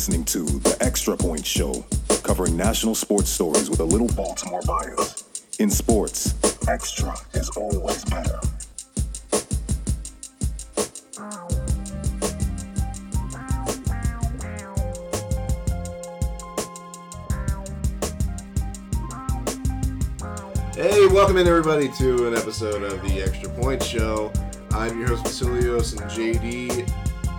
listening to The Extra Point Show, covering national sports stories with a little Baltimore bias. In sports, extra is always better. Hey, welcome in everybody to an episode of the Extra Point Show. I'm your host Vasilios and JD.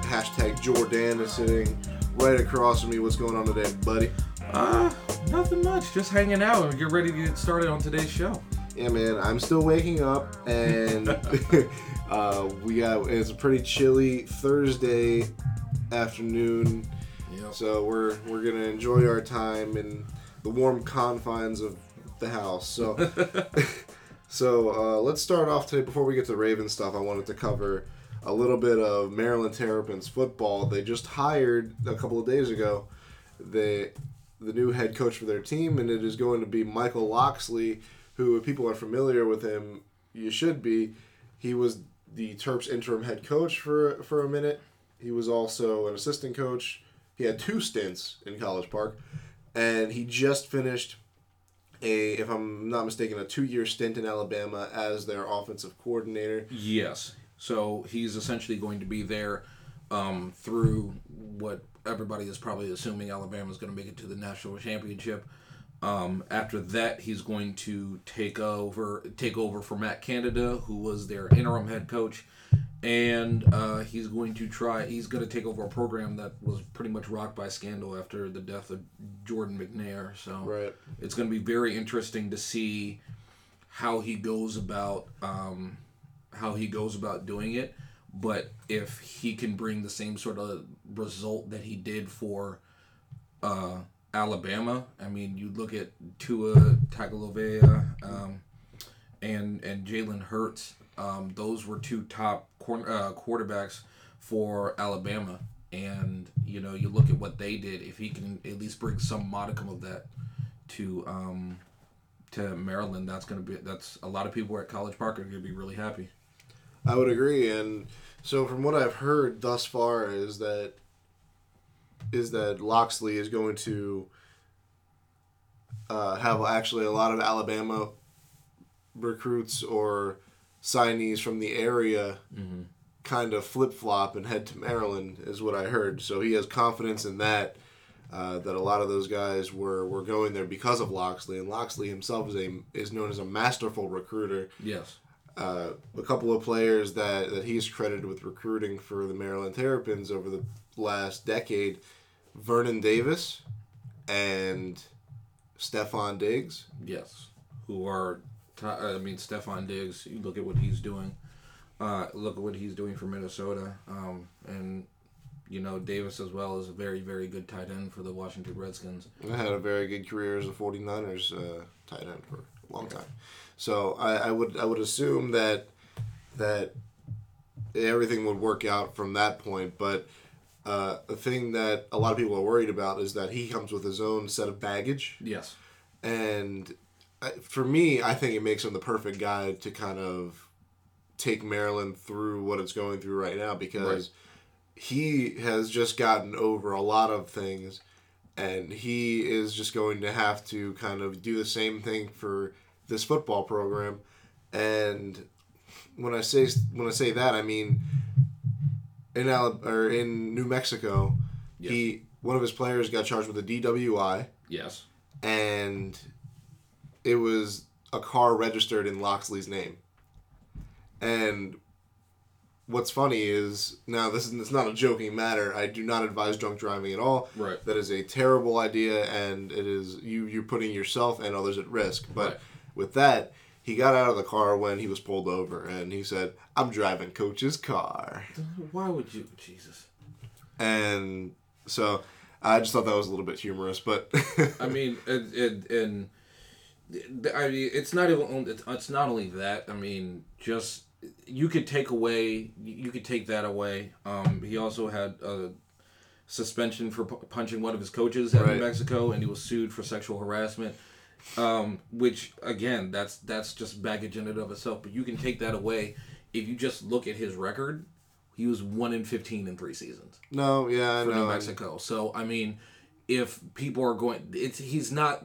Hashtag Jordan is sitting right across from me. What's going on today, buddy? Uh, nothing much. Just hanging out and get ready to get started on today's show. Yeah, man, I'm still waking up, and uh, we got it's a pretty chilly Thursday afternoon. Yep. So we're we're gonna enjoy our time in the warm confines of the house. So so uh, let's start off today. Before we get to Raven stuff, I wanted to cover a little bit of Maryland Terrapins football. They just hired a couple of days ago the the new head coach for their team, and it is going to be Michael Locksley, who if people are familiar with him, you should be. He was the Terps interim head coach for for a minute. He was also an assistant coach. He had two stints in College Park, and he just finished a, if I'm not mistaken, a two-year stint in Alabama as their offensive coordinator. Yes. So he's essentially going to be there um, through what everybody is probably assuming Alabama is going to make it to the national championship. Um, after that, he's going to take over take over for Matt Canada, who was their interim head coach, and uh, he's going to try. He's going to take over a program that was pretty much rocked by scandal after the death of Jordan McNair. So Right. it's going to be very interesting to see how he goes about um, how he goes about doing it. But if he can bring the same sort of result that he did for uh, Alabama, I mean, you look at Tua Tagovailoa um, and and Jalen Hurts. Um, those were two top corner, uh, quarterbacks for Alabama, and you know you look at what they did. If he can at least bring some modicum of that to um, to Maryland, that's gonna be that's a lot of people at College Park are gonna be really happy. I would agree, and so from what I've heard thus far is that is that Locksley is going to uh, have actually a lot of Alabama recruits or signees from the area kind of flip flop and head to Maryland is what I heard. So he has confidence in that. Uh, that a lot of those guys were, were going there because of Locksley, and Locksley himself is a is known as a masterful recruiter Yes. Uh, a couple of players that, that he's credited with recruiting for the Maryland Terrapins over the last decade Vernon Davis and Stefon Diggs. Yes, who are? I mean, Stefon Diggs. You look at what he's doing. Uh, look at what he's doing for Minnesota, um, and you know Davis as well is a very, very good tight end for the Washington Redskins. I had a very good career as a 49ers uh, tight end for a long time. So I, I would I would assume that that everything would work out from that point. But uh, the thing that a lot of people are worried about is that he comes with his own set of baggage. Yes. And I- for me, I think it makes him the perfect guy to kind of take Maryland through what it's going through right now because he has just gotten over a lot of things and he is just going to have to kind of do the same thing for this football program and when I say when I say that I mean in Alab- or in New Mexico he one of his players got charged with a DWI Yes. and it was a car registered in Locksley's name. And what's funny is now this is it's not a joking matter. I do not advise drunk driving at all. Right. That is a terrible idea, and it is you you're putting yourself and others at risk. But Right. With that, he got out of the car when he was pulled over, and he said, "I'm driving Coach's car," Why would you, Jesus? and so. I just thought that was a little bit humorous, but I mean, and, and, and I mean, it's not even. It's, not only that. I mean, just you could take away. You could take that away. Um, he also had a suspension for pu- punching one of his coaches at Right. New Mexico, and he was sued for sexual harassment. Um, which again, that's that's just baggage in and of itself. But you can take that away if you just look at his record. he was one in fifteen in three seasons No, yeah, I for know. New Mexico. So I mean, if people are going, it's he's not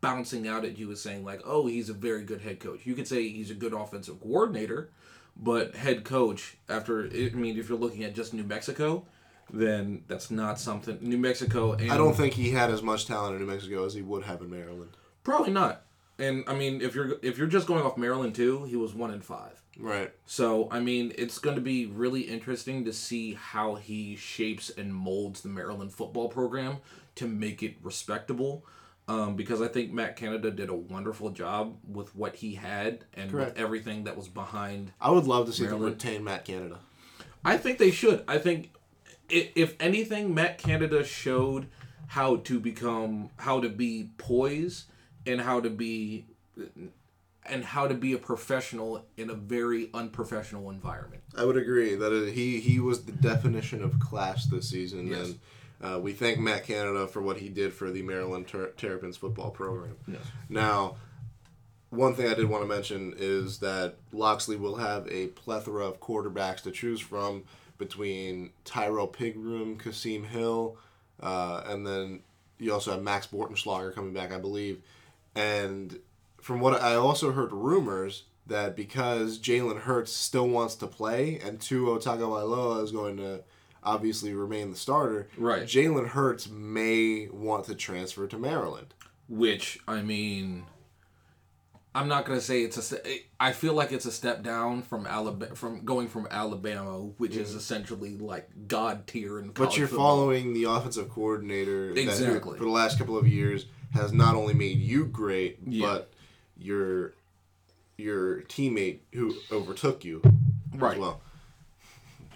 bouncing out at you as saying like, oh, he's a very good head coach. You could say he's a good offensive coordinator, but head coach after I mean, if you're looking at just New Mexico, then that's not something New Mexico. And I don't think he had as much talent in New Mexico as he would have in Maryland. Probably not. And I mean, if you're if you're just going off Maryland too, he was one in five. Right. So, I mean, it's going to be really interesting to see how he shapes and molds the Maryland football program to make it respectable. Um, because I think Matt Canada did a wonderful job with what he had and Correct. with everything that was behind. I would love to see them retain Matt Canada. I think they should. I think, if anything, Matt Canada showed how to become, how to be poised and how to be, and how to be a professional in a very unprofessional environment. I would agree that he he was the definition of class this season, Yes. and uh, we thank Matt Canada for what he did for the Maryland Ter- Terrapins football program. Yes. Now, one thing I did want to mention is that Locksley will have a plethora of quarterbacks to choose from between Tyrrell Pigrome, Kasim Hill, uh, and then you also have Max Bortenschlager coming back, I believe. And from what I also heard rumors that because Jalen Hurts still wants to play and Tua Tagovailoa is going to obviously remain the starter, Right. Jalen Hurts may want to transfer to Maryland. which I mean, I'm not gonna say it's a. I feel like it's a step down from Alabama, from going from Alabama, which is mm-hmm. essentially like god tier in. But you're football. following the offensive coordinator that Exactly. for the last couple of years has not only made you great, Yeah. but your your teammate who overtook you Right. as well.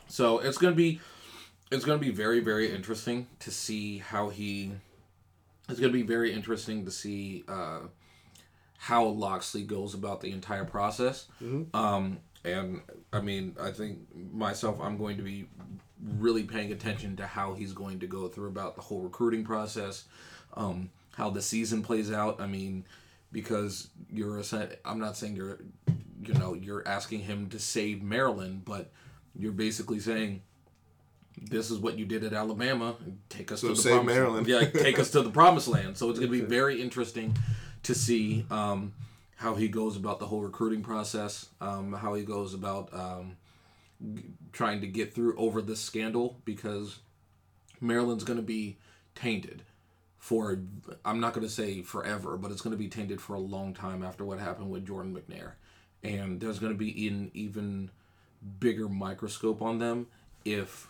So it's gonna be, it's gonna be very very interesting to see how he. It's gonna be very interesting to see uh, how Locksley goes about the entire process. Um, and I mean, I think myself, I'm going to be really paying attention to how he's going to go through about the whole recruiting process, um, how the season plays out. I mean, because you're I'm not saying you're, you know, you're asking him to save Maryland, but you're basically saying. This is what you did at Alabama. Take us So to the save promised- Maryland. Yeah, take us to the promised land. So it's going to be very interesting to see um, how he goes about the whole recruiting process, um, how he goes about um, trying to get through over this scandal because Maryland's going to be tainted for I'm not going to say forever, but it's going to be tainted for a long time after what happened with Jordan McNair, and there's going to be an even bigger microscope on them if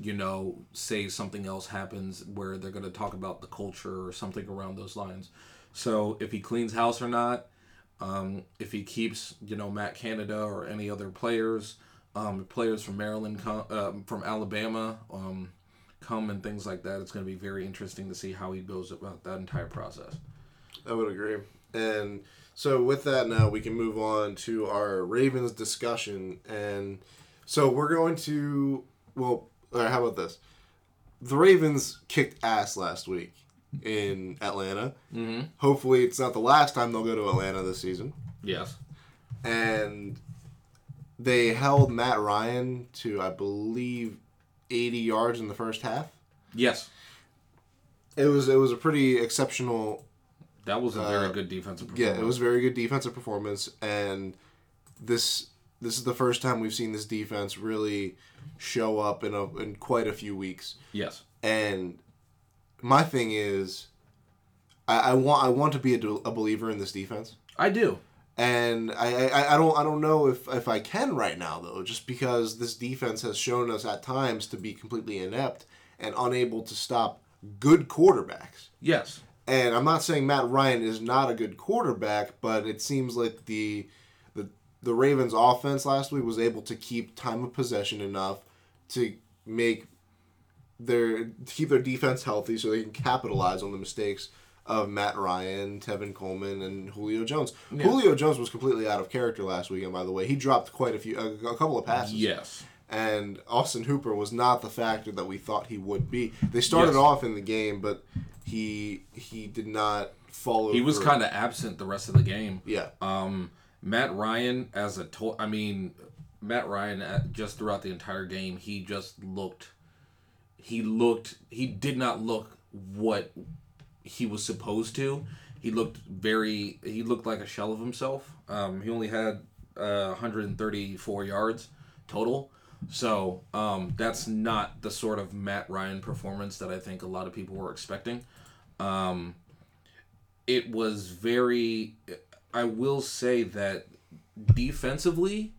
you know say something else happens where they're going to talk about the culture or something around those lines. So if he cleans house or not um, if he keeps you know matt canada or any other players um, players from maryland um, from alabama um, come and things like that it's going to be very interesting to see how he goes about that entire process I would agree. And so with that now we can move on to our Ravens discussion and so we're going to well right, how about this? The Ravens kicked ass last week in Atlanta. Mm-hmm. Hopefully it's not the last time they'll go to Atlanta this season. yes And they held Matt Ryan to I believe 80 yards in the first half. yes. It was it was a pretty exceptional that was a very Uh, good defensive Yeah, it was a very good defensive performance, and this this is the first time we've seen this defense really show up in a in quite a few weeks. yes. And my thing is, I, I want I want to be a, del- a believer in this defense, i do and I, I I don't I don't know if if I can right now though, just because this defense has shown us at times to be completely inept and unable to stop good quarterbacks. yes And I'm not saying Matt Ryan is not a good quarterback, but it seems like the the the Ravens offense last week was able to keep time of possession enough to make their to keep their defense healthy so they can capitalize on the mistakes of Matt Ryan, Tevin Coleman, and Julio Jones. Julio Jones was completely out of character last weekend. By the way, he dropped quite a few, a, a couple of passes. yes And Austin Hooper was not the factor that we thought he would be. They started Yes. off in the game, but he he did not follow. he was kind of absent the rest of the game yeah. Um, Matt Ryan as a to- I mean, Matt Ryan at, just throughout the entire game, he just looked. He looked. He did not look what he was supposed to. He looked very. He looked like a shell of himself. Um, he only had uh, 134 yards total. So um, that's not the sort of Matt Ryan performance that I think a lot of people were expecting. Um, it was very. I will say that defensively,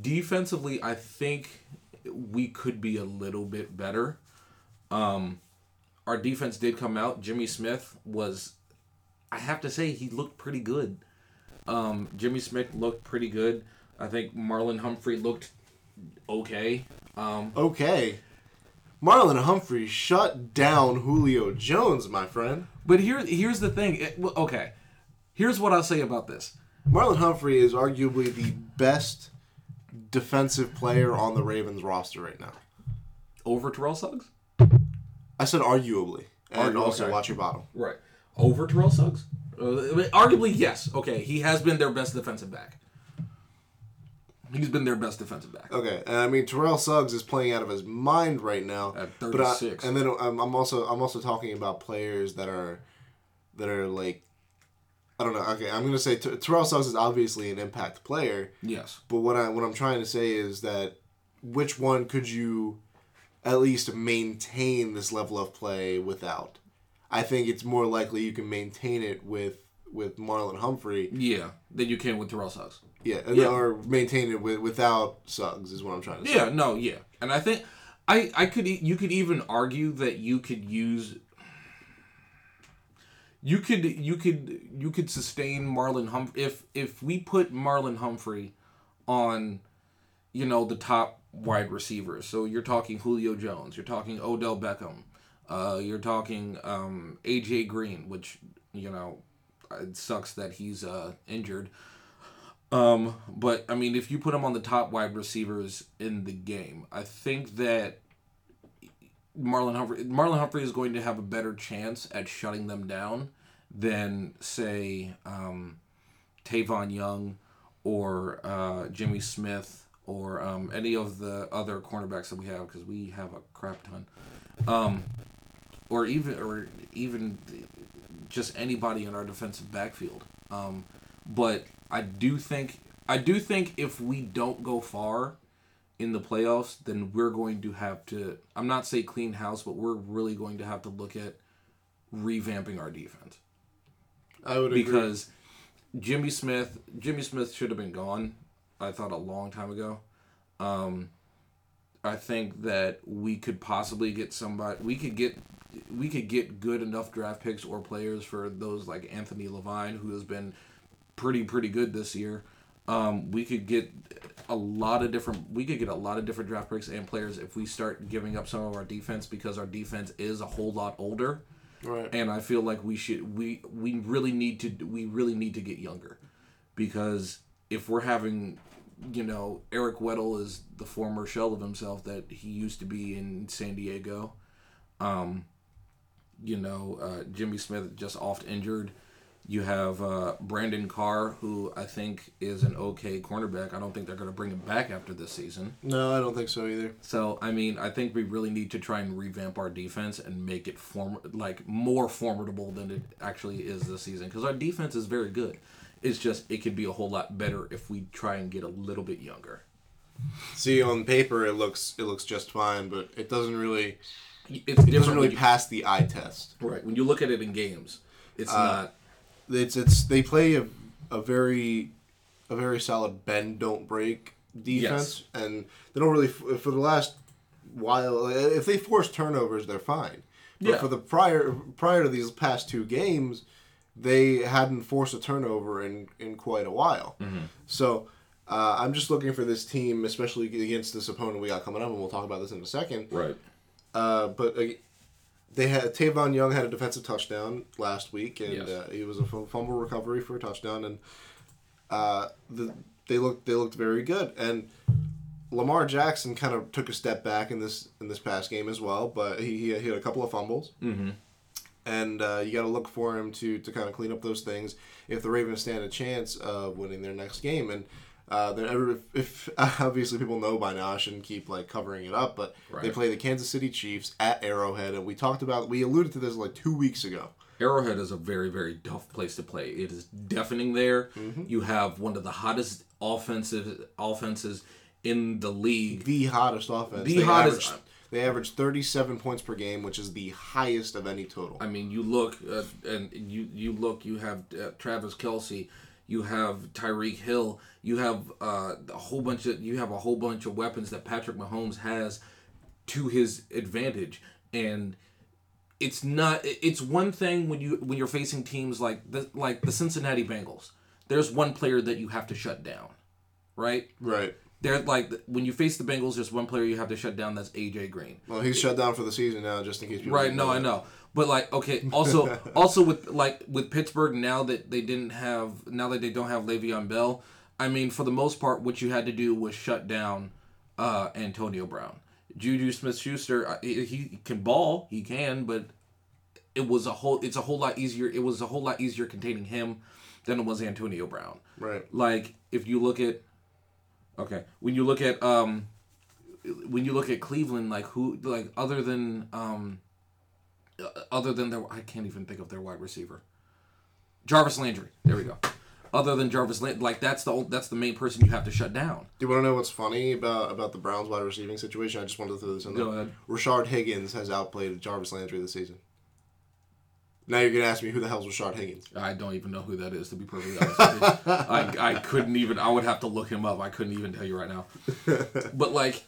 defensively, I think we could be a little bit better. Um, our defense did come out. Jimmy Smith was, I have to say, he looked pretty good. Um, Jimmy Smith looked pretty good. I think Marlon Humphrey looked okay. Um, Okay. Marlon Humphrey shut down Julio Jones, my friend. but here, here's the thing. It, okay, here's what I'll say about this. Marlon Humphrey is arguably the best defensive player on the Ravens roster right now. Over Terrell Suggs. I said arguably. And Argu- also okay. watch your bottom. Right. Over Terrell Suggs? Uh, arguably, yes. Okay, he has been their best defensive back. He's been their best defensive back. Okay, and I mean Terrell Suggs is playing out of his mind right now. At I- 36. and then I'm, I'm also I'm also talking about players that are that are like I don't know. Okay, I'm gonna say T- Terrell Suggs is obviously an impact player, Yes. but what I what I'm trying to say is that which one could you at least maintain this level of play without? I think it's more likely you can maintain it with with Marlon Humphrey, Yeah, than you can with Terrell Suggs. yeah, Yeah. or maintain it with, without Suggs is what I'm trying to say. Yeah, no, yeah, and I think I I could you could even argue that you could use you could you could you could sustain Marlon Humphrey if if we put Marlon Humphrey on you know the top wide receivers. So you're talking Julio Jones, you're talking Odell Beckham, uh, you're talking um, AJ Green, which you know it sucks that he's uh, injured. Um, but I mean, if you put him on the top wide receivers in the game, I think that Marlon Humphrey Marlon Humphrey is going to have a better chance at shutting them down than say um, Tavon Young or uh, Jimmy Smith or um, any of the other cornerbacks that we have because we have a crap ton. Um, or even or even just anybody in our defensive backfield. Um, but I do think I do think if we don't go far in the playoffs, then we're going to have to. I'm not say clean house, but we're really going to have to look at revamping our defense I would agree. because Jimmy Smith Jimmy Smith should have been gone. I thought a long time ago. Um, I think that we could possibly get somebody. We could get we could get good enough draft picks or players for those like Anthony Levine, who has been pretty pretty good this year. Um, we could get a lot of different. We could get a lot of different draft picks and players if we start giving up some of our defense because our defense is a whole lot older right. and I feel like we should we we really need to we really need to get younger because if we're having you know Eric Weddle is the former shell of himself that he used to be in San Diego um you know uh, Jimmy Smith just oft injured you have uh, Brandon Carr who I think is an okay cornerback I don't think they're going to bring him back after this season No, I don't think so either. so I mean, I think we really need to try and revamp our defense and make it form like more formidable than it actually is this season. Because our defense is very good. It's just it could be a whole lot better if we try and get a little bit younger. See, on paper it looks it looks just fine, but it doesn't really It's it doesn't really you, pass the eye test. right when you look at it in games. It's Uh, not It's it's they play a, a very a very solid bend don't break defense, and they don't really for the last while. If they force turnovers, they're fine. But Yeah. for the prior prior to these past two games, they hadn't forced a turnover in in quite a while. So. Uh, I'm just looking for this team, especially against this opponent we got coming up, and we'll talk about this in a second. right. Uh, but uh, they had Tavon Young had a defensive touchdown last week, and Yes. uh, he was a fumble recovery for a touchdown, and uh, the, they looked they looked very good. And Lamar Jackson kind of took a step back in this in this past game as well, but he he, he had a couple of fumbles. Mm-hmm. And uh, you got to look for him to, to kind of clean up those things if the Ravens stand a chance of winning their next game. And Uh, they're if, if obviously people know by now, I shouldn't keep like covering it up, but they play the Kansas City Chiefs at Arrowhead, and we talked about, we alluded to this like two weeks ago. Arrowhead is a very, very tough place to play. It is deafening there. Mm-hmm. You have one of the hottest offensive offenses in the league. The hottest offense. The they hottest- Averaged, they averaged 37 points per game, which is the highest of any total. I mean, you look uh, and you you look. You have uh, Travis Kelce. You have Tyreek Hill. You have uh, a whole bunch of you have a whole bunch of weapons that Patrick Mahomes has to his advantage, and it's not. It's one thing when you when you're facing teams like the like the Cincinnati Bengals. There's one player that you have to shut down, right? right. They're like when you face the Bengals, there's one player you have to shut down. That's AJ Green. Well, he's shut down for the season now, just in case people. Right. No, I know. But like, okay. Also, also with like with Pittsburgh now that they didn't have now that they don't have Le'Veon Bell. I mean, for the most part, what you had to do was shut down uh, Antonio Brown. Juju Smith-Schuster, he, he can ball, he can, but it was a whole. It's a whole lot easier. It was a whole lot easier containing him than it was Antonio Brown. Right. Like if you look at, okay, when you look at um, when you look at Cleveland, like who, like other than um, uh, other than their, I can't even think of their wide receiver, Jarvis Landry. There we go. Other than Jarvis Landry, like that's the old, that's the main person you have to shut down. Do you want to know what's funny about about the Browns wide receiving situation? I just wanted to throw this in there. Go ahead. Rashard Higgins has outplayed Jarvis Landry this season. Now you're gonna ask me who the hell's Rashard Higgins? I don't even know who that is to be perfectly honest. I I couldn't even. I would have to look him up. I couldn't even tell you right now. But like,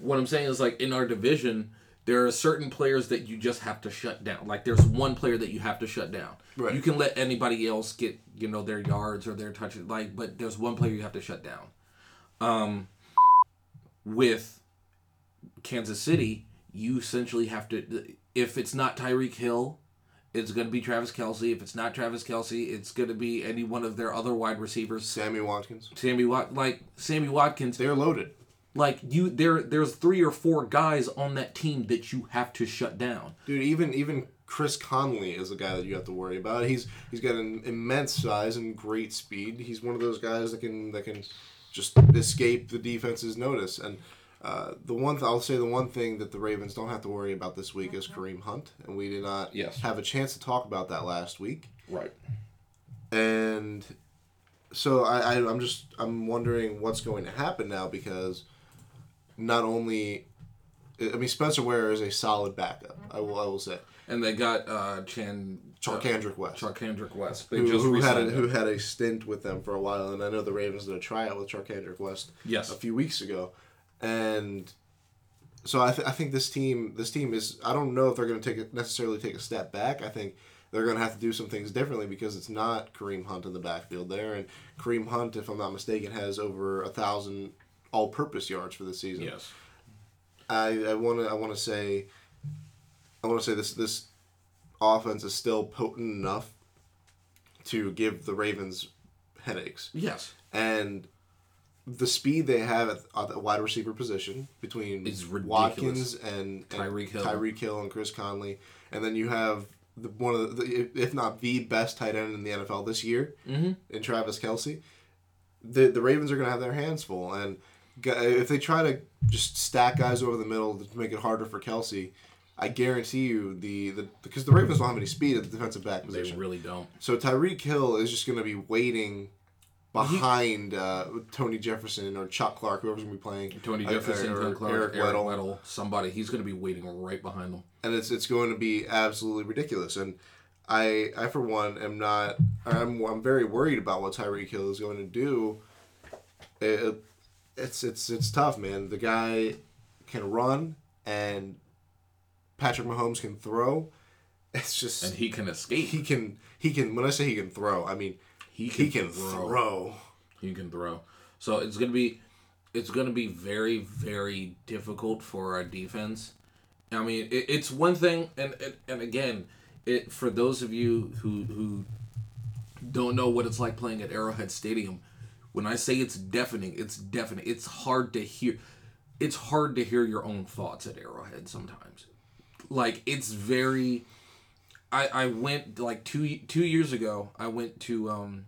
what I'm saying is like in our division, there are certain players that you just have to shut down. Like there's one player that you have to shut down. Right. You can let anybody else get you know their yards or their touches. Like, but there's one player you have to shut down. Um, with Kansas City, you essentially have to. If it's not Tyreek Hill, it's going to be Travis Kelce. If it's not Travis Kelce, it's going to be any one of their other wide receivers. Sammy Watkins. Sammy Wat, like Sammy Watkins, They're loaded. like you, there, there's three or four guys on that team that you have to shut down. Dude, even even Chris Conley is a guy that you have to worry about. He's he's got an immense size and great speed. He's one of those guys that can that can just escape the defense's notice. And uh, the one th- I'll say the one thing that the Ravens don't have to worry about this week is Kareem Hunt, and we did not Yes. have a chance to talk about that last week. Right. And so I, I I'm just I'm wondering what's going to happen now because not only I mean Spencer Ware is a solid backup. I will I will say. And they got uh, Chan Charcandrick West. uh, Charcandrick West. They who, just who had a, who had a stint with them for a while, and I know the Ravens did a tryout with Charcandrick West Yes. a few weeks ago, and so I, th- I think this team this team is I don't know if they're going to take a, necessarily take a step back. I think they're going to have to do some things differently because it's not Kareem Hunt in the backfield there, and Kareem Hunt, if I'm not mistaken, has over a thousand all-purpose yards for the season. Yes. I I want to I want to say I want to say this this offense is still potent enough to give the Ravens headaches. Yes. And the speed they have at, at the wide receiver position between ridiculous. Watkins and, and Tyreek Hill. Tyreek Hill and Chris Conley, and then you have the, one of the, if- if not the best tight end in the NFL this year Mm-hmm. in Travis Kelce. The the Ravens are going to have their hands full, and if they try to just stack guys over the middle to make it harder for Kelce, I guarantee you the, the because the Ravens don't have any speed at the defensive back position. They really don't. So Tyreek Hill is just going to be waiting behind uh, Tony Jefferson or Chuck Clark, whoever's going to be playing. Tony uh, Jefferson, or Eric, Clark, Eric Eric Weddle. Weddle, somebody. He's going to be waiting right behind them. and it's it's going to be absolutely ridiculous. And I I for one am not I'm I'm very worried about what Tyreek Hill is going to do. It, it's it's it's tough, man. The guy can run, and Patrick Mahomes can throw. It's just And he can escape. he can he can. When I say he can throw, I mean He he can can throw. throw. He can throw. So it's gonna be it's gonna be very very difficult for our defense. I mean, it, it's one thing, and, and and again, it for those of you who who don't know what it's like playing at Arrowhead Stadium. When I say it's deafening, it's deafening. It's hard to hear. It's hard to hear your own thoughts at Arrowhead sometimes. Like it's very. I I went like two two years ago. I went to um,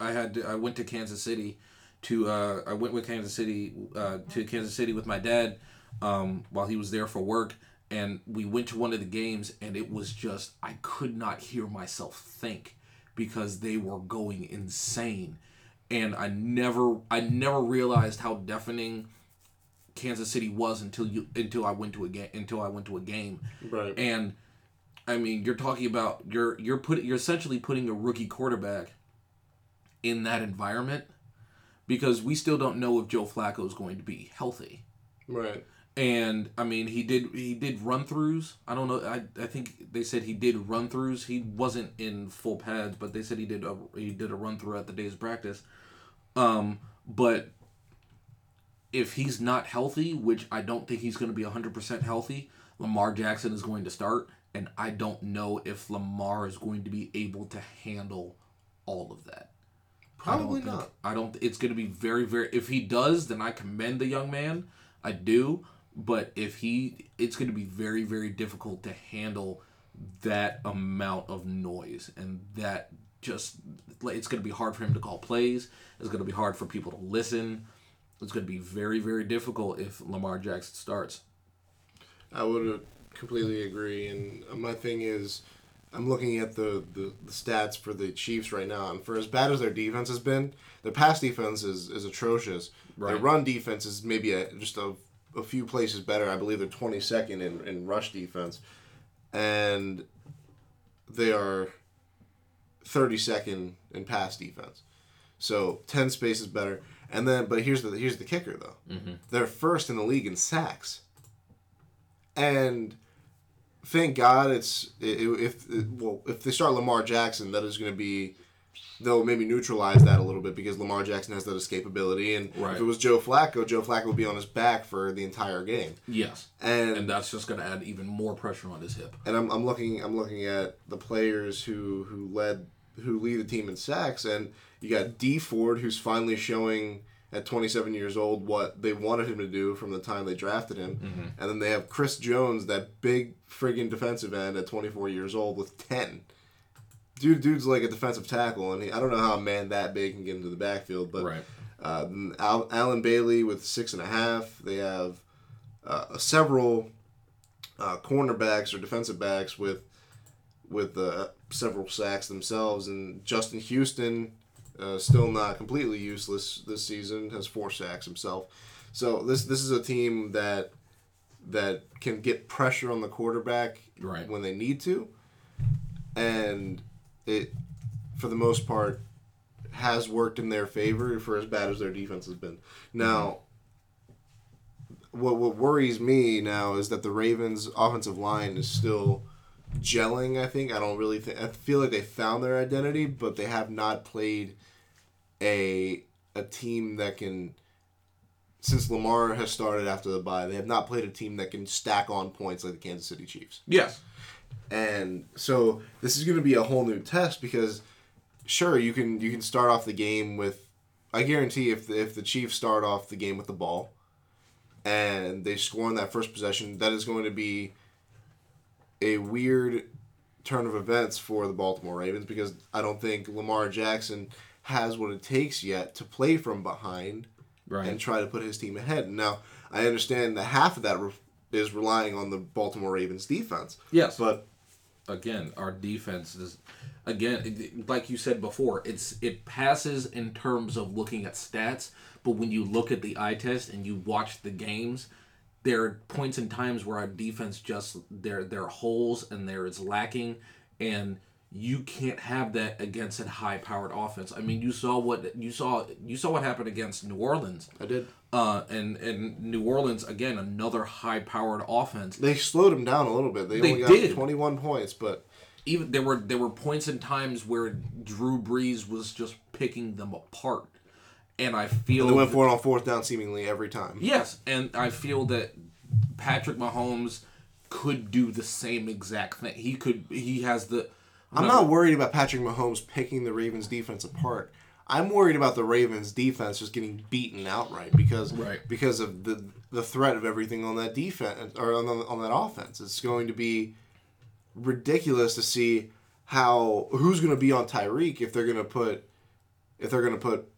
I had to, I went to Kansas City to uh, I went with Kansas City uh, to Kansas City with my dad um, while he was there for work, and we went to one of the games, and it was just I could not hear myself think because they were going insane, and I never I never realized how deafening Kansas City was until you until I went to a game until I went to a game, Right. and I mean you're talking about you're you're put you're essentially putting a rookie quarterback in that environment because we still don't know if Joe Flacco is going to be healthy. Right. And I mean, he did he did run throughs. I don't know. I, I think they said he did run throughs. He wasn't in full pads, but they said he did a he did a run through at the day's practice. Um, but if he's not healthy, which I don't think he's going to be hundred percent healthy, Lamar Jackson is going to start, and I don't know if Lamar is going to be able to handle all of that. Probably I. Think, I don't. It's going to be very, very. If he does, then I commend the young man. I do. But if he, it's going to be very, very difficult to handle that amount of noise and that just. It's going to be hard for him to call plays. It's going to be hard for people to listen. It's going to be very, very difficult if Lamar Jackson starts. I would completely agree. And uh, my thing is, I'm looking at the, the, the stats for the Chiefs right now, and for as bad as their defense has been, their pass defense is, is atrocious. Their Right. run defense is maybe a, just a, a few places better. I believe they're 22nd in, in rush defense, and they are 32nd in pass defense. So 10 spaces better. And then, but here's the here's the kicker though. Mm-hmm. They're first in the league in sacks. And thank God it's if well if they start Lamar Jackson, that is going to be they'll maybe neutralize that a little bit because Lamar Jackson has that escapability. And Right. if it was Joe Flacco, Joe Flacco would be on his back for the entire game. Yes. And And that's just going to add even more pressure on his hip. and I'm, I'm looking I'm looking at the players who who led who lead the team in sacks, and you got Dee Ford who's finally showing at 27 years old what they wanted him to do from the time they drafted him, and then they have Chris Jones, that big friggin' defensive end at 24 years old with 10. Dude, dude's like a defensive tackle, and he, I don't know how a man that big can get into the backfield, but Right. uh, Al, Allen Bailey with six and a half. They have uh, several uh, cornerbacks or defensive backs with with uh, several sacks themselves, and Justin Houston uh, still not completely useless this season has four sacks himself. So this this is a team that that can get pressure on the quarterback Right. when they need to, and it for the most part has worked in their favor for as bad as their defense has been. Now, what what worries me now is that the Ravens' offensive line is still gelling. I think I don't really think I feel like they found their identity, but they have not played a a team that can. Since Lamar has started after the bye, they have not played a team that can stack on points like the Kansas City Chiefs. Yes. And so this is going to be a whole new test because sure you can you can start off the game with I guarantee if the, if the Chiefs start off the game with the ball and they score on that first possession that is going to be a weird turn of events for the Baltimore Ravens because I don't think Lamar Jackson has what it takes yet to play from behind Right. and try to put his team ahead. Now, I understand that half of that re- is relying on the Baltimore Ravens defense. Yes. But again, our defense is again like you said before, it's it passes in terms of looking at stats, but when you look at the eye test and you watch the games, there are points and times where our defense just there there are holes and there is lacking and you can't have that against a high powered offense. I mean, you saw what you saw you saw what happened against New Orleans. I did. Uh, and and New Orleans again another high powered offense. They slowed him down a little bit. They, They only got did. 21 points, but even there were there were points and times where Drew Brees was just picking them apart, and I feel they went for it on fourth down seemingly every time. yes, and I feel that Patrick Mahomes could do the same exact thing. He could. He has the. I'm not worried about Patrick Mahomes picking the Ravens defense apart. I'm worried about the Ravens defense just getting beaten outright because Right. because of the the threat of everything on that defense or on, the, on that offense. It's going to be ridiculous to see how who's going to be on Tyreek if they're going to put if they're going to put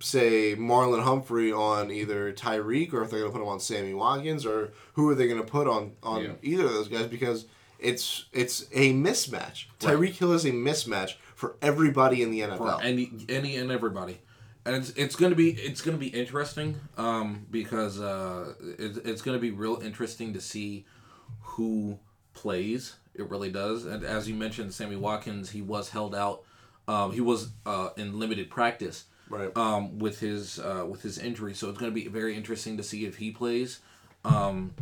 say Marlon Humphrey on either Tyreek or if they're going to put him on Sammy Watkins or who are they going to put on on Yeah. either of those guys because it's it's a mismatch. Right. Tyreek Hill is a mismatch for everybody in the NFL. for any any and everybody and it's, it's gonna be it's gonna be interesting um, because uh, it, it's gonna be real interesting to see who plays it really does and as you mentioned sammy watkins he was held out um, he was uh, in limited practice Right. um, with his uh, with his injury so it's going to be very interesting to see if he plays um,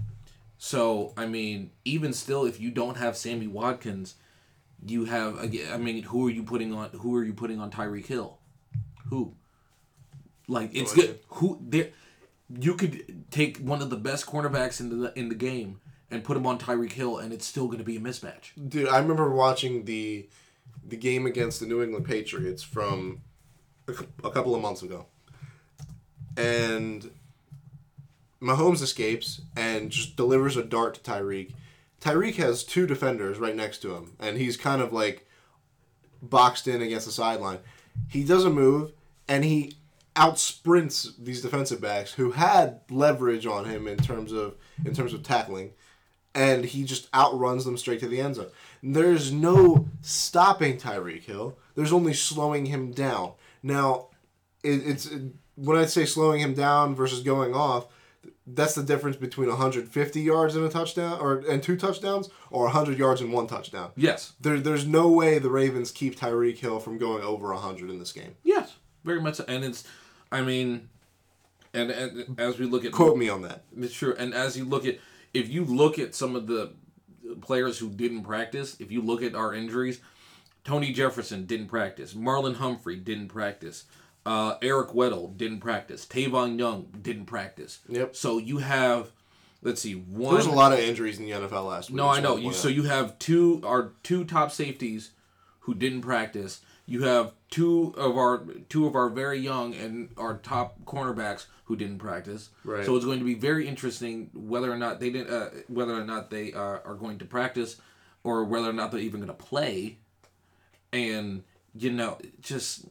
so i mean even still if you don't have sammy watkins you have i mean who are you putting on who are you putting on tyreek hill? Who? Like it's good. who there you could take one of the best cornerbacks in the in the game and put him on tyreek hill and it's still going to be a mismatch. Dude, I remember watching the the game against the New England Patriots from a, a couple of months ago, and Mahomes escapes and just delivers a dart to Tyreek. Tyreek has two defenders right next to him, and he's kind of like boxed in against the sideline. He doesn't move, and he outsprints these defensive backs who had leverage on him in terms of in terms of tackling and he just outruns them straight to the end zone. There's no stopping Tyreek Hill. There's only slowing him down. Now, it, it's when I say slowing him down versus going off, that's the difference between 150 yards and a touchdown, or and two touchdowns, or 100 yards and one touchdown. yes There, there's no way the Ravens keep Tyreek Hill from going over 100 in this game. yes very much so. and it's i mean and, and as we look at Quote me on that. It's true. And as you look at, if you look at some of the players who didn't practice, if you look at our injuries, Tony Jefferson didn't practice. Marlon Humphrey didn't practice. Uh, Eric Weddle didn't practice. Tavon Young didn't practice. Yep. So you have, let's see, one. There was a lot of injuries in the NFL last week. No, I know. You so you have two our two top safeties who didn't practice. You have two of our two of our very young and our top cornerbacks who didn't practice. Right. So it's going to be very interesting whether or not they didn't uh, whether or not they uh, are going to practice or whether or not they're even going to play. And you know, just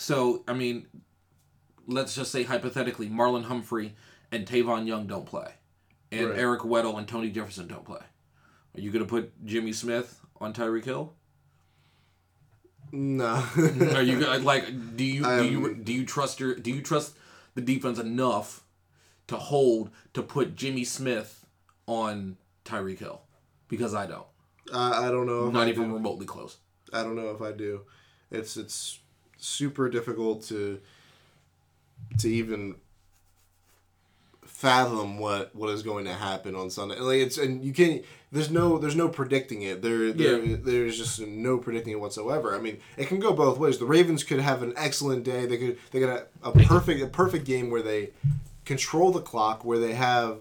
so I mean, let's just say hypothetically, Marlon Humphrey and Tavon Young don't play, and Right. Eric Weddle and Tony Jefferson don't play. Are you going to put Jimmy Smith on Tyreek Hill? no. Are you like do you do you do you trust your do you trust the defense enough to hold to put Jimmy Smith on Tyreek Hill? Because I don't. I, I don't know. Not even remotely close. I don't know if I do. It's it's super difficult to to even fathom what what is going to happen on Sunday. Like it's and you can't. There's no there's no predicting it. There, there Yeah. there's just no predicting it whatsoever. I mean, it can go both ways. The Ravens could have an excellent day. They could they could have a perfect a perfect game where they control the clock, where they have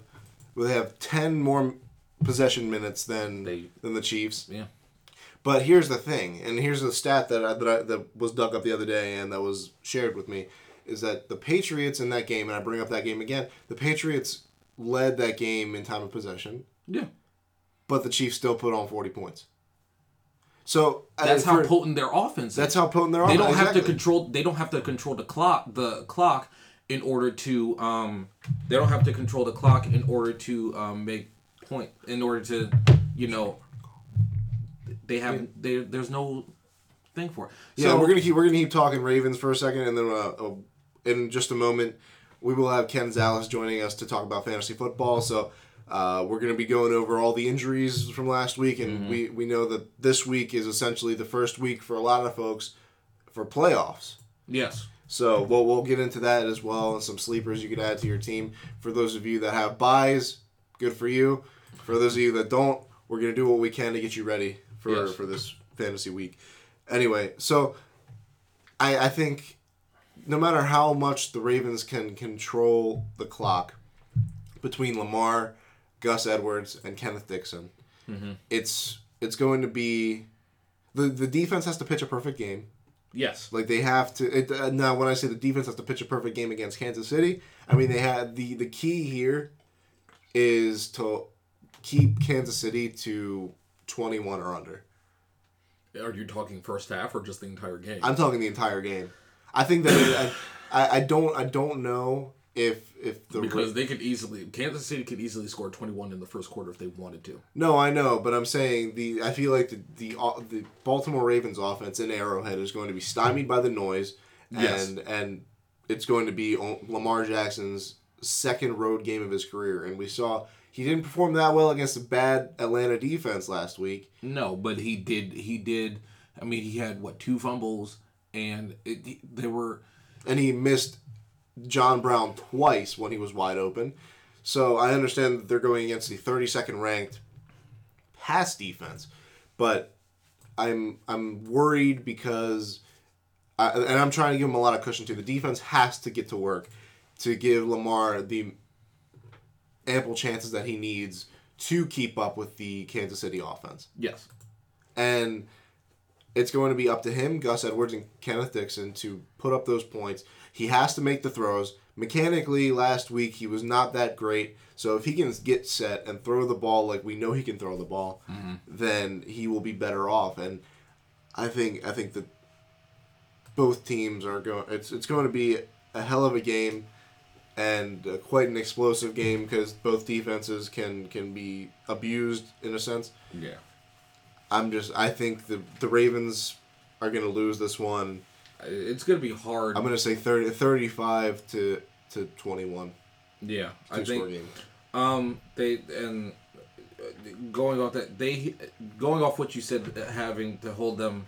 where they have ten more possession minutes than They- than the Chiefs. Yeah. But here's the thing, and here's the stat that I, that I, that was dug up the other day and that was shared with me, is that the Patriots in that game, and I bring up that game again, the Patriots led that game in time of possession, Yeah. but the Chiefs still put on forty points. So uh, That's how potent their offense is. that's how potent their offense. they don't have to control they don't have to control the clock the clock in order to um they don't have to control the clock in order to um make point in order to you know they have they there's no thing for it Yeah, so we're gonna keep we're gonna keep talking Ravens for a second, and then uh, uh, in just a moment we will have Ken Zales joining us to talk about fantasy football. So uh, we're gonna be going over all the injuries from last week, and we we know that this week is essentially the first week for a lot of folks for playoffs. yes So we'll we'll get into that as well, and some sleepers you could add to your team. For those of you that have byes, good for you. For those of you that don't, we're gonna do what we can to get you ready for Yes. for this fantasy week. Anyway, so I I think no matter how much the Ravens can control the clock between Lamar, Gus Edwards, and Kenneth Dixon, it's it's going to be the the defense has to pitch a perfect game. yes Like they have to. It, uh, now, when I say the defense has to pitch a perfect game against Kansas City, I mean they had the the key here is to keep Kansas City to twenty one or under. are you talking first half or just the entire game I'm talking the entire game. I think that it, I, I don't I don't know if if the because they could easily Kansas City could easily score 21 in the first quarter if they wanted to. No, I know, but I'm saying the I feel like the the, uh, the Baltimore Ravens offense in Arrowhead is going to be stymied by the noise, and Yes. and it's going to be Lamar Jackson's second road game of his career, and we saw he didn't perform that well against a bad Atlanta defense last week. No, but he did he did I mean he had what two fumbles and it, there were and he missed John Brown twice when he was wide open. So I understand that they're going against the 32nd ranked pass defense, but I'm I'm worried because I, and I'm trying to give him a lot of cushion too. The defense has to get to work to give Lamar the ample chances that he needs to keep up with the Kansas City offense yes. and it's going to be up to him, Gus Edwards, and Kenneth Dixon to put up those points. He has to make the throws. Mechanically, last week he was not that great. So if he can get set and throw the ball like we know he can throw the ball, mm-hmm. then he will be better off. And I think I think that both teams are going. It's it's going to be a hell of a game and uh, quite an explosive game because both defenses can can be abused in a sense. Yeah. I'm just I think the the Ravens are going to lose this one. It's going to be hard. I'm going to say 30, 35 to to 21. yeah. I think game. Um, they and uh, going off that they going off what you said, having to hold them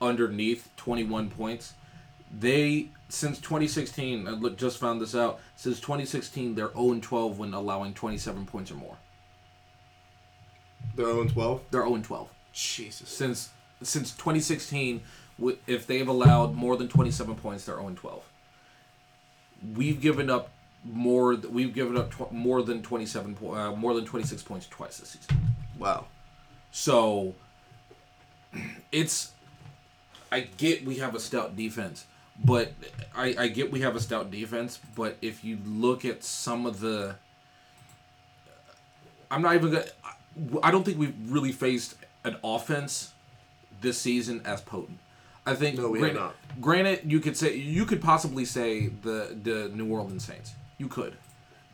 underneath twenty one points. They since 2016, I look, just found this out. Since 2016, they're 0 and 12 when allowing 27 points or more. They're 0 12. They're 0 and 12 Jesus. since since 2016. wi- If they've allowed more than 27 points, they're 0 and 12. We've given up more. th- We've given up tw- more than 27 po- uh, more than 26 points twice this season. Wow. So it's I get we have a stout defense, but I, I get we have a stout defense, but if you look at some of the I'm not even gonna I don't think we've really faced an offense this season as potent. I think No, we have granted, not. granted you could say you could possibly say the the New Orleans Saints. You could.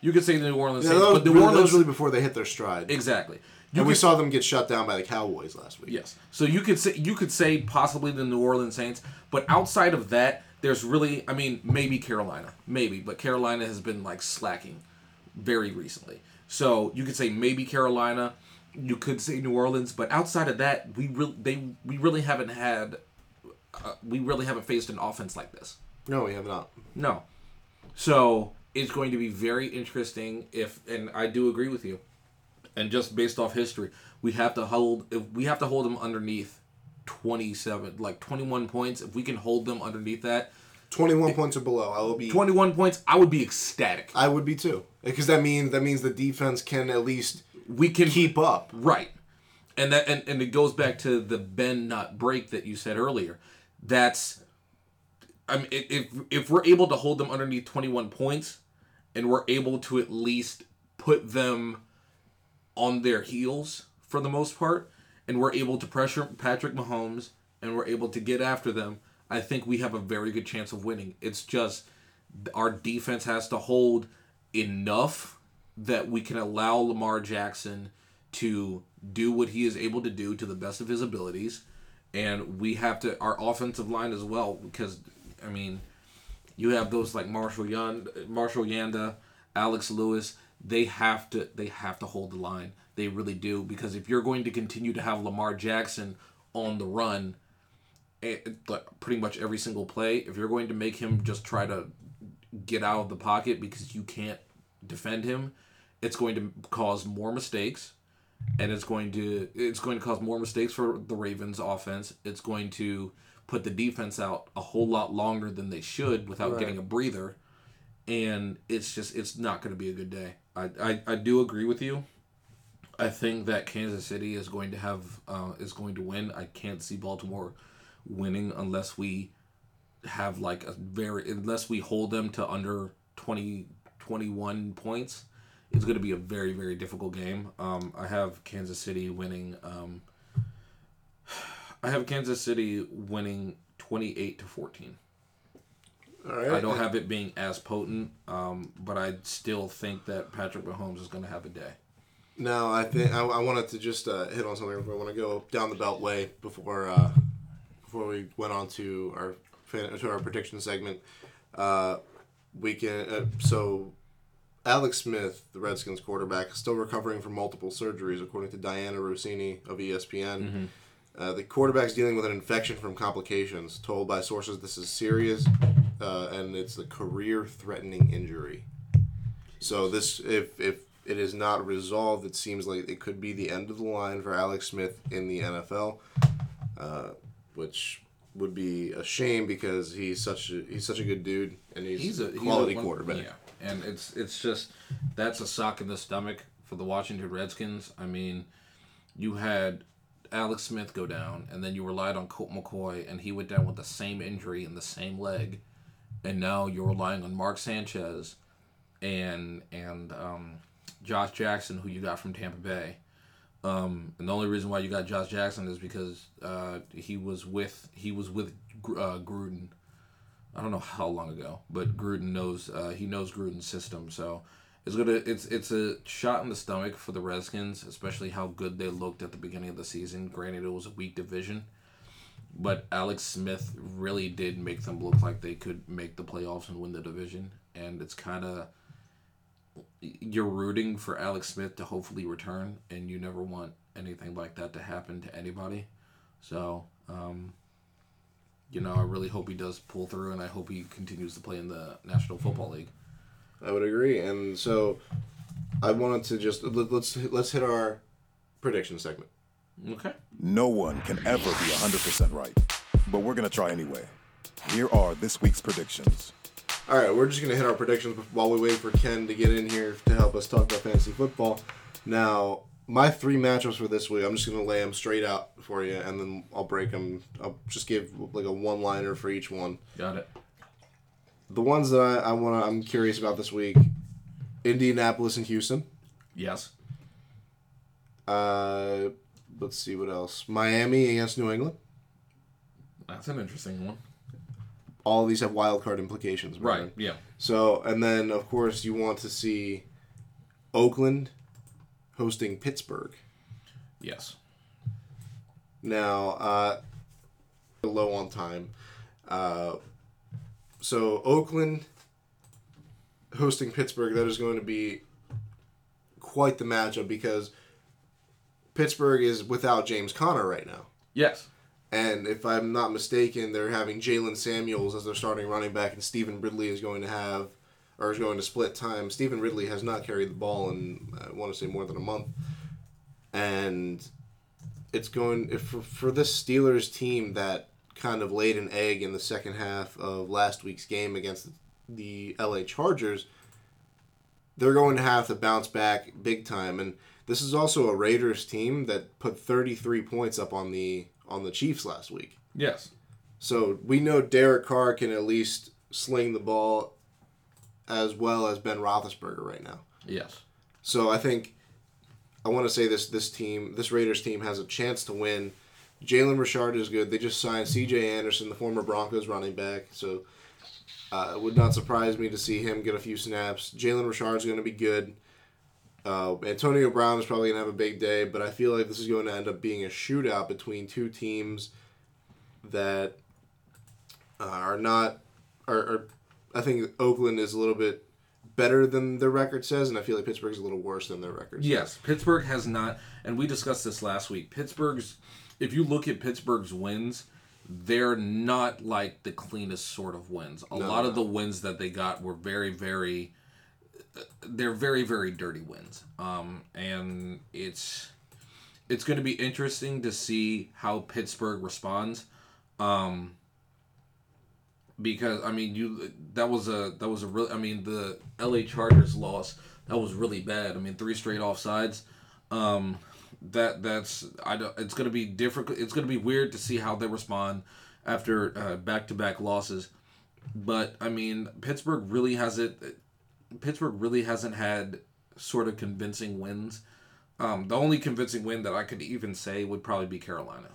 You could say the New Orleans Yeah, Saints, was but New really, Orleans really before they hit their stride. exactly. You and we saw them get shut down by the Cowboys last week. Yes. So you could say you could say possibly the New Orleans Saints, but outside of that, there's really I mean maybe Carolina, maybe, but Carolina has been like slacking very recently. So you could say maybe Carolina, you could say New Orleans, but outside of that, we really they we really haven't had uh, we really haven't faced an offense like this. No, we have not. No. So it's going to be very interesting if, and I do agree with you. And just based off history, we have to hold. If we have to hold them underneath twenty-seven, like twenty-one points. If we can hold them underneath that 21 points or below. I will be. twenty-one points, I would be ecstatic. I would be too. Because that means that means the defense can at least We can keep up. Right. And that and, and it goes back to the bend not break that you said earlier. That's I mean if if we're able to hold them underneath 21 points and we're able to at least put them on their heels for the most part and we're able to pressure Patrick Mahomes and we're able to get after them, I think we have a very good chance of winning. It's just our defense has to hold enough that we can allow Lamar Jackson to do what he is able to do to the best of his abilities and we have to our offensive line as well because I mean you have those like Marshall Yan, Marshall Yanda, Alex Lewis. They have to they have to hold the line. They really do because if you're going to continue to have Lamar Jackson on the run, eh, like, pretty much every single play, if you're going to make him just try to get out of the pocket because you can't defend him, it's going to cause more mistakes and it's going to it's going to cause more mistakes for the Ravens offense. It's going to put the defense out a whole lot longer than they should without Right. getting a breather. And it's just it's not going to be a good day. I, I, I do agree with you. I think that Kansas City is going to have uh, is going to win. I can't see Baltimore winning unless we have like a very unless we hold them to under 20 21 points it's going to be a very very difficult game um, i have kansas city winning um, i have kansas city winning 28 to 14 All right. I don't have it being as potent, um, but I still think that Patrick Mahomes is going to have a day. No, I think I, I wanted to just uh, hit on something. I want to go down the beltway before uh, before we went on to our fan- to our prediction segment. Uh, we can uh, so Alex Smith, the Redskins quarterback, is still recovering from multiple surgeries, according to Dianna Russini of ESPN. Uh, the quarterback's dealing with an infection from complications. Told by sources this is serious, uh, and it's a career-threatening injury. So this, if if it is not resolved, it seems like it could be the end of the line for Alex Smith in the NFL, uh, which would be a shame because he's such a he's such a good dude and he's, He's a a he's quality a one- quarterback. Yeah, and it's it's just that's a sock in the stomach for the Washington Redskins. I mean, you had Alex Smith go down, and then you relied on Colt McCoy, and he went down with the same injury in the same leg, and now you're relying on Mark Sanchez, and and um, Josh Jackson, who you got from Tampa Bay. Um, and the only reason why you got Josh Jackson is because uh, he was with he was with uh, Gruden. I don't know how long ago, but Gruden knows uh, he knows Gruden's system, so it's gonna it's it's a shot in the stomach for the Redskins, especially how good they looked at the beginning of the season. Granted, it was a weak division, but Alex Smith really did make them look like they could make the playoffs and win the division, and it's kind of you're rooting for Alex Smith to hopefully return, and you never want anything like that to happen to anybody. So, um, you know, I really hope he does pull through, and I hope he continues to play in the National Football League. I would agree. And so I wanted to just let, let's let's hit our prediction segment. Okay. No one can ever be 100% right, but we're going to try anyway. Here are this week's predictions. All right, we're just gonna hit our predictions while we wait for Ken to get in here to help us talk about fantasy football. Now, my three matchups for this week, I'm just gonna lay them straight out for you, and then I'll break them. I'll just give like a one-liner for each one. Got it. The ones that I, I want I'm curious about this week: Indianapolis and Houston. Yes. Uh, let's see what else. Miami against New England. That's an interesting one. All these have wild card implications, Right. Yeah. So, and then of course you want to see Oakland hosting Pittsburgh. Yes. Now, uh, low on time. Uh, so Oakland hosting Pittsburgh. That is going to be quite the matchup because Pittsburgh is without James Conner right now. Yes. And if I'm not mistaken, they're having Jaylen Samuels as their starting running back, and Stevan Ridley is going to have, or is going to split time. Stevan Ridley has not carried the ball in, I want to say, more than a month. And it's going, if for, for this Steelers team that kind of laid an egg in the second half of last week's game against the LA Chargers, they're going to have to bounce back big time. And this is also a Raiders team that put 33 points up on the on the Chiefs last week. Yes. So we know Derek Carr can at least sling the ball as well as Ben Roethlisberger right now. Yes. So I think I want to say this this team, this Raiders team has a chance to win. Jalen Richard is good. They just signed C.J. Anderson, the former Broncos running back. So uh, it would not surprise me to see him get a few snaps. Jalen Richard is going to be good. Uh, Antonio Brown is probably going to have a big day, but I feel like this is going to end up being a shootout between two teams that uh, are not. Are, are I think Oakland is a little bit better than their record says, and I feel like Pittsburgh's a little worse than their record. says. Yes, Pittsburgh has not, and we discussed this last week. Pittsburgh's, if you look at Pittsburgh's wins, they're not like the cleanest sort of wins. A No, lot no. of the wins that they got were very, very, they're very, very dirty wins. Um, and it's it's going to be interesting to see how Pittsburgh responds. Um, because I mean, you that was a that was a real. I mean, the L.A. Chargers loss that was really bad. I mean, three straight offsides. Um, that that's I don't. It's gonna be difficult. It's gonna be weird to see how they respond after back to back losses. But I mean, Pittsburgh really hasn't. Pittsburgh really hasn't had sort of convincing wins. Um, the only convincing win that I could even say would probably be Carolina.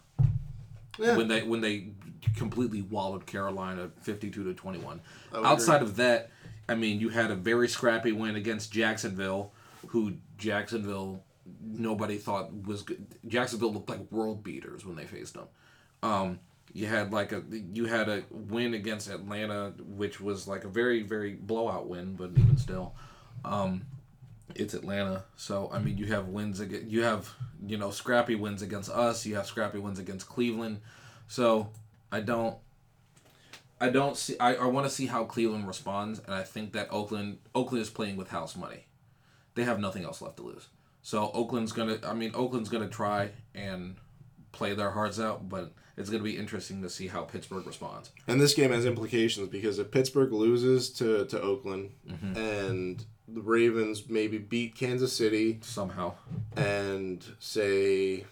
Yeah. when they when they completely wallowed Carolina fifty two to twenty one. Outside of that, I mean, you had a very scrappy win against Jacksonville, who Jacksonville nobody thought was good. Jacksonville looked like world beaters when they faced them. Um, you had like a you had a win against Atlanta, which was like a very very blowout win, but even still, um, it's Atlanta. So I mean, you have wins against you have you know scrappy wins against us. You have scrappy wins against Cleveland. So I don't. I don't see. I, I want to see how Cleveland responds, and I think that Oakland Oakland is playing with house money. They have nothing else left to lose. So Oakland's gonna. I mean, Oakland's gonna try and play their hearts out, but it's gonna be interesting to see how Pittsburgh responds. And this game has implications because if Pittsburgh loses to, to Oakland Mm-hmm. and the Ravens maybe beat Kansas City Somehow, and say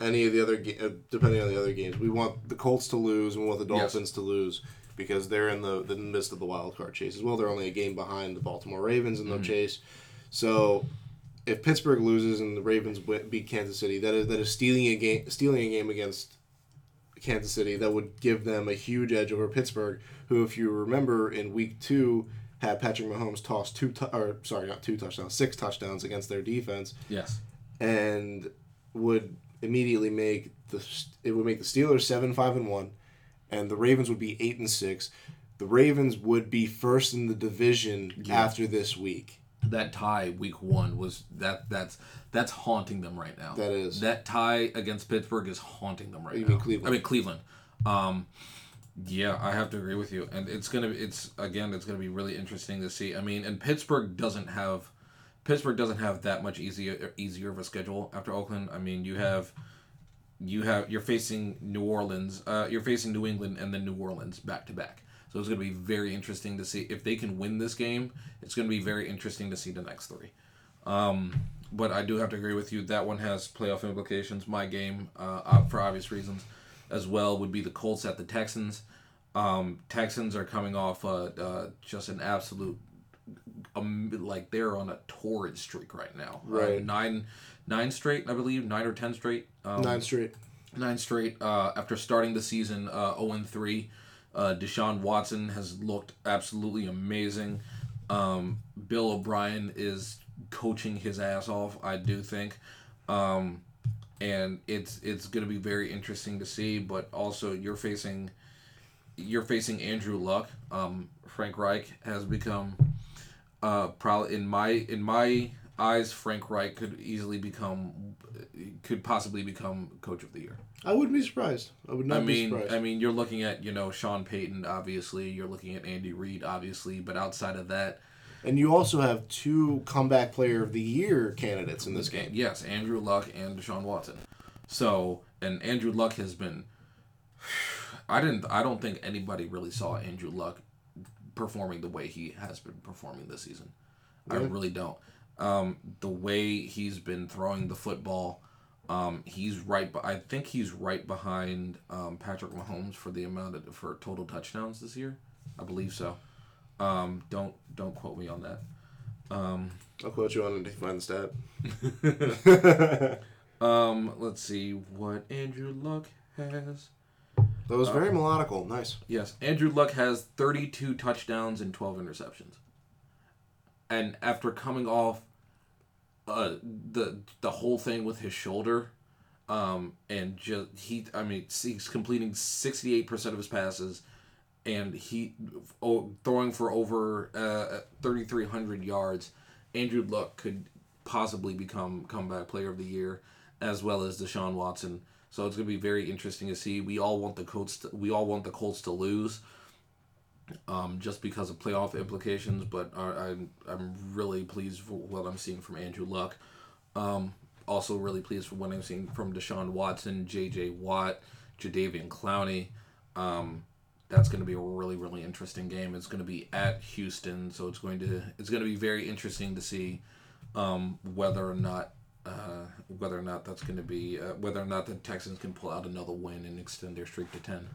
any of the other uh, depending on the other games, we want the Colts to lose and we want the Yes. Dolphins to lose because they're in the, the midst of the wild card chase as well. They're only a game behind the Baltimore Ravens in the chase. So if Pittsburgh loses and the Ravens beat Kansas City, that is that is stealing a game stealing a game against Kansas City that would give them a huge edge over Pittsburgh, who, if you remember, in Week Two had Patrick Mahomes toss two or sorry not two touchdowns six touchdowns against their defense yes, and would immediately make the it would make the Steelers seven five and one, and the Ravens would be eight and six. The Ravens would be first in the division after this week. That tie week one was that that's that's haunting them right now. That is. that tie against Pittsburgh is haunting them right You now. mean Cleveland? I mean Cleveland. Um, yeah, I have to agree with you, and it's gonna it's again it's gonna be really interesting to see. I mean, and Pittsburgh doesn't have Pittsburgh doesn't have that much easier easier of a schedule after Oakland. I mean, you have you have you're facing New Orleans, uh, you're facing New England, and then New Orleans back to back. So it's going to be very interesting to see if they can win this game. It's going to be very interesting to see the next three. Um, but I do have to agree with you. That one has playoff implications. My game, uh, uh, for obvious reasons, as well, would be the Colts at the Texans. Um, Texans are coming off uh, uh, just an absolute, um, like they're on a torrid streak right now. Uh, Right. nine, nine straight, I believe, nine or ten straight. Um, Nine straight. nine straight uh, after starting the season uh, 0 3. Uh, Deshaun Watson has looked absolutely amazing. Um, Bill O'Brien is coaching his ass off, I do think. Um, and it's it's going to be very interesting to see, but also you're facing you're facing Andrew Luck. Um, Frank Reich has become uh, probably in my in my eyes, Frank Reich could easily become could possibly become coach of the year. I wouldn't be surprised. I would not I be mean, surprised. I mean, you're looking at you know Sean Payton, obviously. You're looking at Andy Reid, obviously. But outside of that, and you also have two comeback player of the year candidates in this game. yes, Andrew Luck and Deshaun Watson. So, and Andrew Luck has been. I didn't. I don't think anybody really saw Andrew Luck performing the way he has been performing this season. I really don't. Um, the way he's been throwing the football, um, he's right. I think he's right behind um, Patrick Mahomes for the amount of for total touchdowns this year. I believe so. Um, don't don't quote me on that. I'll quote you on it if you find the stat. Um, let's see what Andrew Luck has. That was very melodical. Nice. Yes, Andrew Luck has 32 touchdowns and 12 interceptions. And after coming off uh, the the whole thing with his shoulder, um, and just he, I mean, he's completing 68% of his passes, and he oh, throwing for over uh, 3,300 yards. Andrew Luck could possibly become comeback player of the year, as well as Deshaun Watson. So it's going to be very interesting to see. We all want the Colts. To, we all want the Colts to lose, um, just because of playoff implications. But I, I'm I'm really pleased for what I'm seeing from Andrew Luck. Um, also really pleased for what I'm seeing from Deshaun Watson, J.J. Watt, Jadeveon Clowney. Um, that's going to be a really really interesting game. It's going to be at Houston, so it's going to it's going to be very interesting to see um, whether or not uh, whether or not that's going to be uh, whether or not the Texans can pull out another win and extend their streak to ten.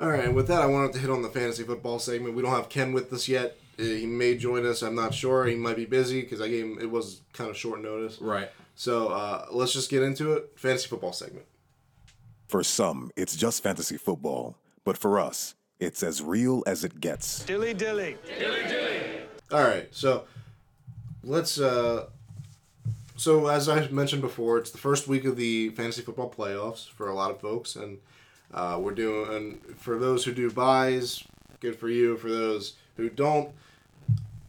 All right, and with that, I wanted to hit on the fantasy football segment. We don't have Ken with us yet. Uh, He may join us. I'm not sure. He might be busy because I gave him. It was kind of short notice. Right. So uh, let's just get into it. Fantasy football segment. For some, it's just fantasy football, but for us, it's as real as it gets. Dilly dilly. Dilly dilly. All right, so let's. uh So as I mentioned before, it's the first week of the fantasy football playoffs for a lot of folks, and uh, we're doing. And for those who do byes, good for you. For those who don't,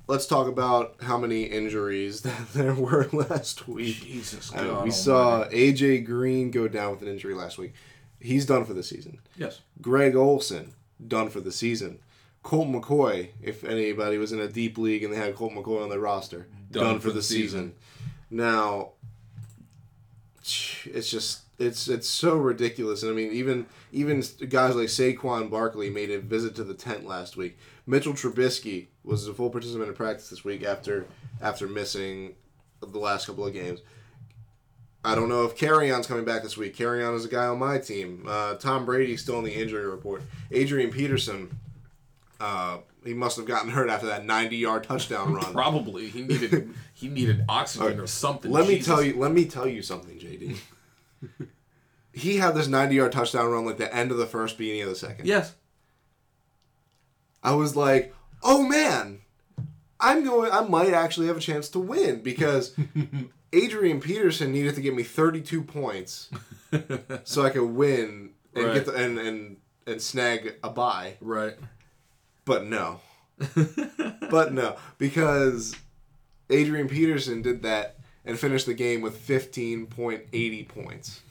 let's talk about how many injuries that there were last week. Jesus Uh, God we saw. AJ Green go down with an injury last week. He's done for the season. Yes. Greg Olsen done for the season. Colt McCoy, if anybody was in a deep league and they had Colt McCoy on their roster, done, for, the season. Now, it's just it's it's so ridiculous, and I mean even even guys like Saquon Barkley made a visit to the tent last week. Mitchell Trubisky was a full participant in practice this week after after missing the last couple of games. I don't know if Kerryon's coming back this week. Carrion is a guy on my team. Uh, Tom Brady's still in the injury report. Adrian Peterson, uh, he must have gotten hurt after that 90-yard touchdown run. Probably he needed he needed oxygen or something. Let me tell you. Let me tell you something, JD. He had this 90-yard touchdown run like the end of the first, beginning of the second. Yes. I was like, oh man, I'm going. I might actually have a chance to win because Adrian Peterson needed to give me 32 points so I could win and Right. get the, and and and snag a bye. Right. But no, but no, because Adrian Peterson did that and finished the game with 15.80 points.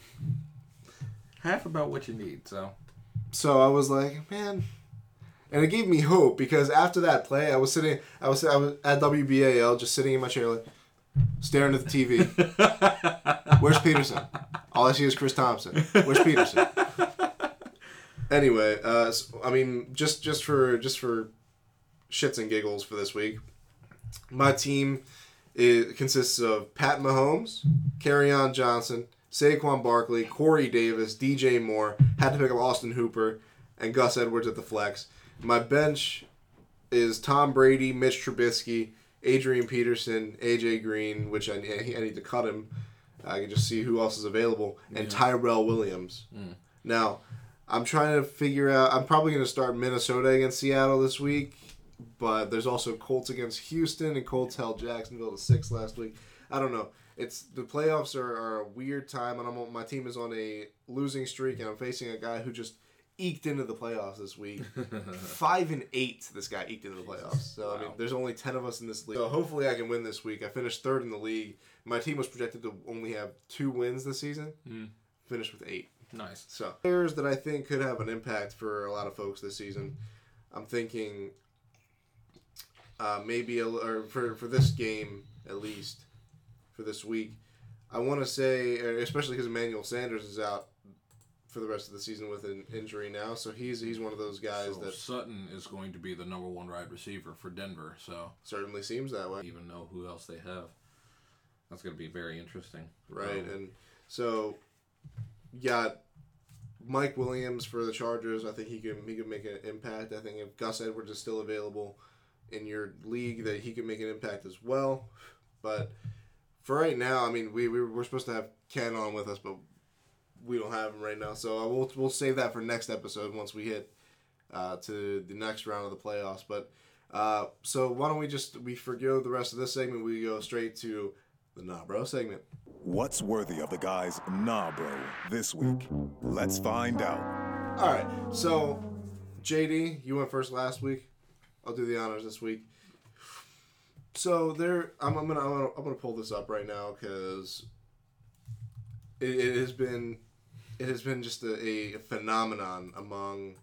Half about what you need. So. So I was like, man, and it gave me hope because after that play, I was sitting, I was, I was at WBAL, just sitting in my chair, like staring at the TV. Where's Peterson? All I see is Chris Thompson. Where's Peterson? Anyway, uh, so, I mean, just just for just for shits and giggles for this week, my team is, consists of Pat Mahomes, on Johnson, Saquon Barkley, Corey Davis, DJ Moore. Had to pick up Austin Hooper and Gus Edwards at the flex. My bench is Tom Brady, Mitch Trubisky, Adrian Peterson, AJ Green, which I, I need to cut him. I can just see who else is available, and Tyrell Williams. Hmm. Now, I'm trying to figure out. I'm probably going to start Minnesota against Seattle this week, but there's also Colts against Houston, and Colts held Jacksonville to six last week. I don't know. It's the playoffs are, are a weird time, and I'm on- my team is on a losing streak, and I'm facing a guy who just eked into the playoffs this week. Five and eight, this guy eked into the playoffs. So I mean, there's only ten of us in this league. So hopefully, I can win this week. I finished third in the league. My team was projected to only have two wins this season. Hmm. Finished with eight. Nice. So players that I think could have an impact for a lot of folks this season. I'm thinking uh, maybe a, or for for this game at least for this week. I want to say, uh, especially because Emmanuel Sanders is out for the rest of the season with an injury now, so he's he's one of those guys So that Sutton is going to be the number one wide receiver for Denver. So certainly seems that way. even know who else they have. That's going to be very interesting. Right, Um, and so you got Mike Williams for the Chargers. I think he can he can make an impact. I think if Gus Edwards is still available in your league, that he can make an impact as well. But for right now, I mean, we, we we're supposed to have Ken on with us, but we don't have him right now. So I will we'll save that for next episode once we hit uh, to the next round of the playoffs. But uh, so why don't we just we forgo the rest of this segment? We go straight to the Nah Bro segment. What's worthy of the guys, nah, bro, this week? Let's find out. All right, so JD, you went first last week. I'll do the honors this week. So there, I'm, I'm gonna I'm gonna, I'm gonna pull this up right now because it, it has been it has been just a, a phenomenon among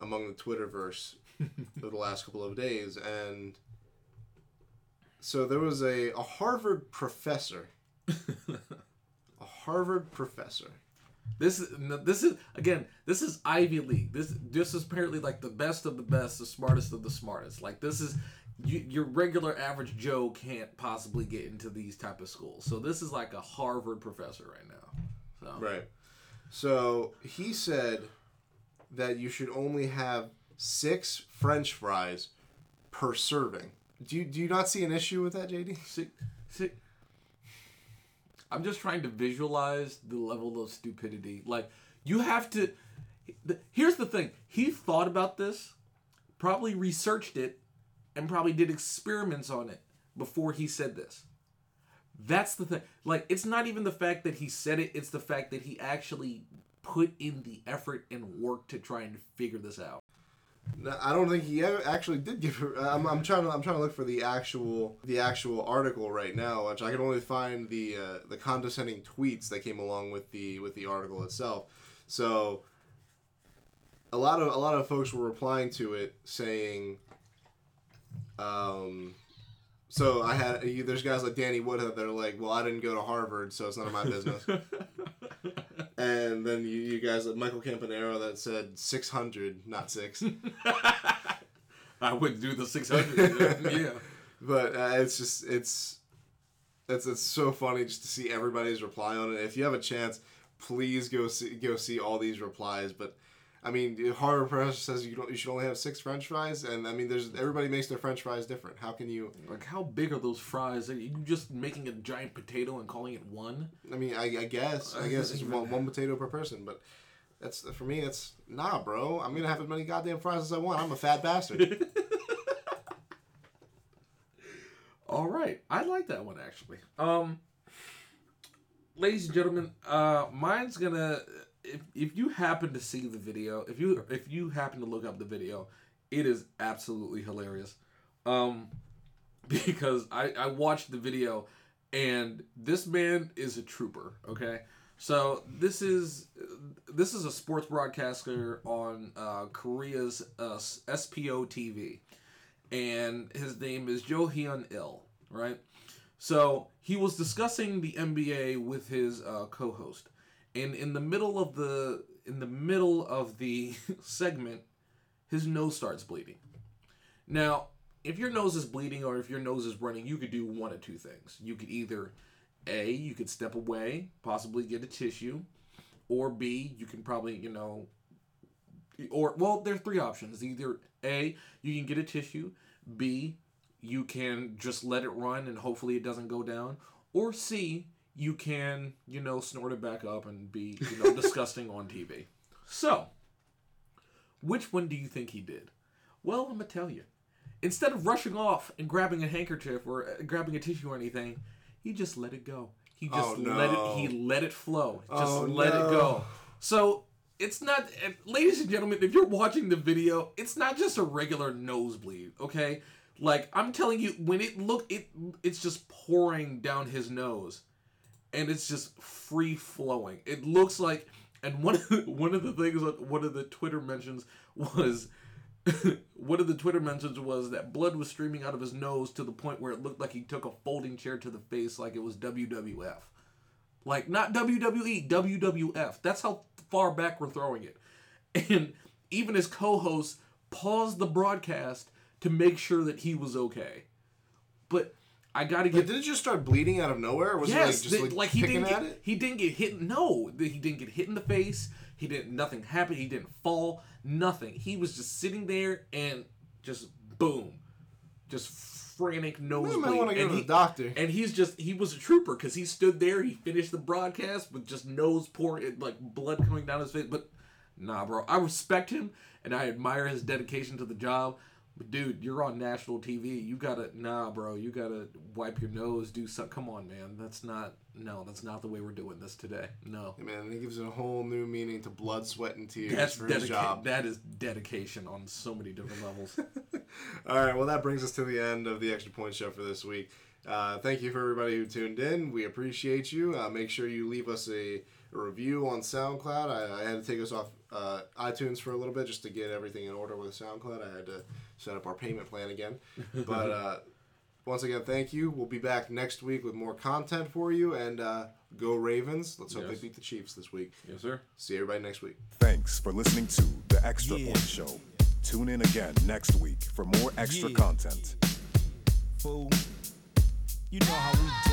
among the Twitterverse for the last couple of days, and so there was a, a Harvard professor, a Harvard professor. This is this is again. This is Ivy League. This this is apparently like the best of the best, the smartest of the smartest. Like this is you, your regular average Joe can't possibly get into these type of schools. So this is like a Harvard professor right now. So Right. So he said that you should only have six French fries per serving. Do you, do you not see an issue with that, JD? See, see, I'm just trying to visualize the level of stupidity. Like you have to. Here's the thing. He thought about this, probably researched it, and probably did experiments on it before he said this. That's the thing. Like, it's not even the fact that he said it, it's the fact that he actually put in the effort and work to try and figure this out. I don't think he actually did give her. I'm, I'm trying to I'm trying to look for the actual the actual article right now, which I can only find the uh, the condescending tweets that came along with the with the article itself. So a lot of a lot of folks were replying to it saying, um, so I had there's guys like Danny Woodhead that are like, well, I didn't go to Harvard, so it's none of my business. and then you, you guys Michael Campanaro that said 600, not six. I wouldn't do the 600. yeah. but uh, it's just it's it's it's so funny just to see everybody's reply on it. If you have a chance, please go see go see all these replies. But I mean, Harvard Press says you don't you should only have six French fries, and I mean, there's everybody makes their French fries different. How can you? Like, how big are those fries? Are you just making a giant potato and calling it one? I mean, I, I guess I guess it's one, one potato per person, but. That's for me. That's nah, bro. I'm gonna have as many goddamn fries as I want. I'm a fat bastard. All right, I like that one actually. Um, ladies and gentlemen, uh, mine's gonna. If, if you happen to see the video, if you if you happen to look up the video, it is absolutely hilarious. Um, because I I watched the video, and this man is a trooper. Okay, so this is this is a sports broadcaster on uh, Korea's uh, SPO TV and his name is Jo Hyun Il, right? So he was discussing the NBA with his uh, co-host, and in the middle of the in the middle of the segment, his nose starts bleeding. Now, if your nose is bleeding or if your nose is running, you could do one of two things. You could either a you could step away, possibly get a tissue, or b you can probably you know or well there's three options either a you can get a tissue b you can just let it run and hopefully it doesn't go down or c you can you know snort it back up and be you know disgusting on tv so which one do you think he did? Well i'm gonna tell you. Instead of rushing off and grabbing a handkerchief or uh, grabbing a tissue or anything he just let it go. He just Oh, let it he let it flow. Just Oh, let no. it go. so it's not, ladies and gentlemen, if you're watching the video, it's not just a regular nosebleed, okay? Like I'm telling you, when it look, it it's just pouring down his nose, and it's just free flowing. It looks like, and one of the, one of the things, that one of the Twitter mentions was. one of the Twitter mentions was that blood was streaming out of his nose to the point where it looked like he took a folding chair to the face, like it was WWF. Like not WWE, WWF. That's how far back we're throwing it. And even his co-host paused the broadcast to make sure that he was okay. But I got to But get did it just start bleeding out of nowhere? Or was yes, it like just the- like, he didn't get, it? he didn't get hit. No, he didn't get hit in the face. He didn't. Nothing happened. He didn't fall. Nothing. He was just sitting there and just boom, just frantic nosebleed. might wanna go And to he- the doctor. And he's just he was a trooper because he stood there. He finished the broadcast with just nose pouring, like blood coming down his face. But nah, bro, I respect him and I admire his dedication to the job. But dude, you're on national TV. You gotta nah, bro. You gotta wipe your nose. Do something. Come on, man. That's not no. That's not the way we're doing this today. No. Man, it gives it a whole new meaning to blood, sweat, and tears That's for his job. That is dedication on so many different levels. All right, well, that brings us to the end of the Extra Point Show for this week. Uh, thank you for everybody who tuned in. We appreciate you. Uh, make sure you leave us a, a review on SoundCloud. I, I had to take us off uh, iTunes for a little bit just to get everything in order with SoundCloud. I had to set up our payment plan again. But uh, once again, thank you. We'll be back next week with more content for you. And uh, go Ravens. Let's hope Yes. they beat the Chiefs this week. yes, sir. See everybody next week. Thanks for listening to The Extra Yeah. Point Show. Tune in again next week for more extra Yeah. content. fool. You know how we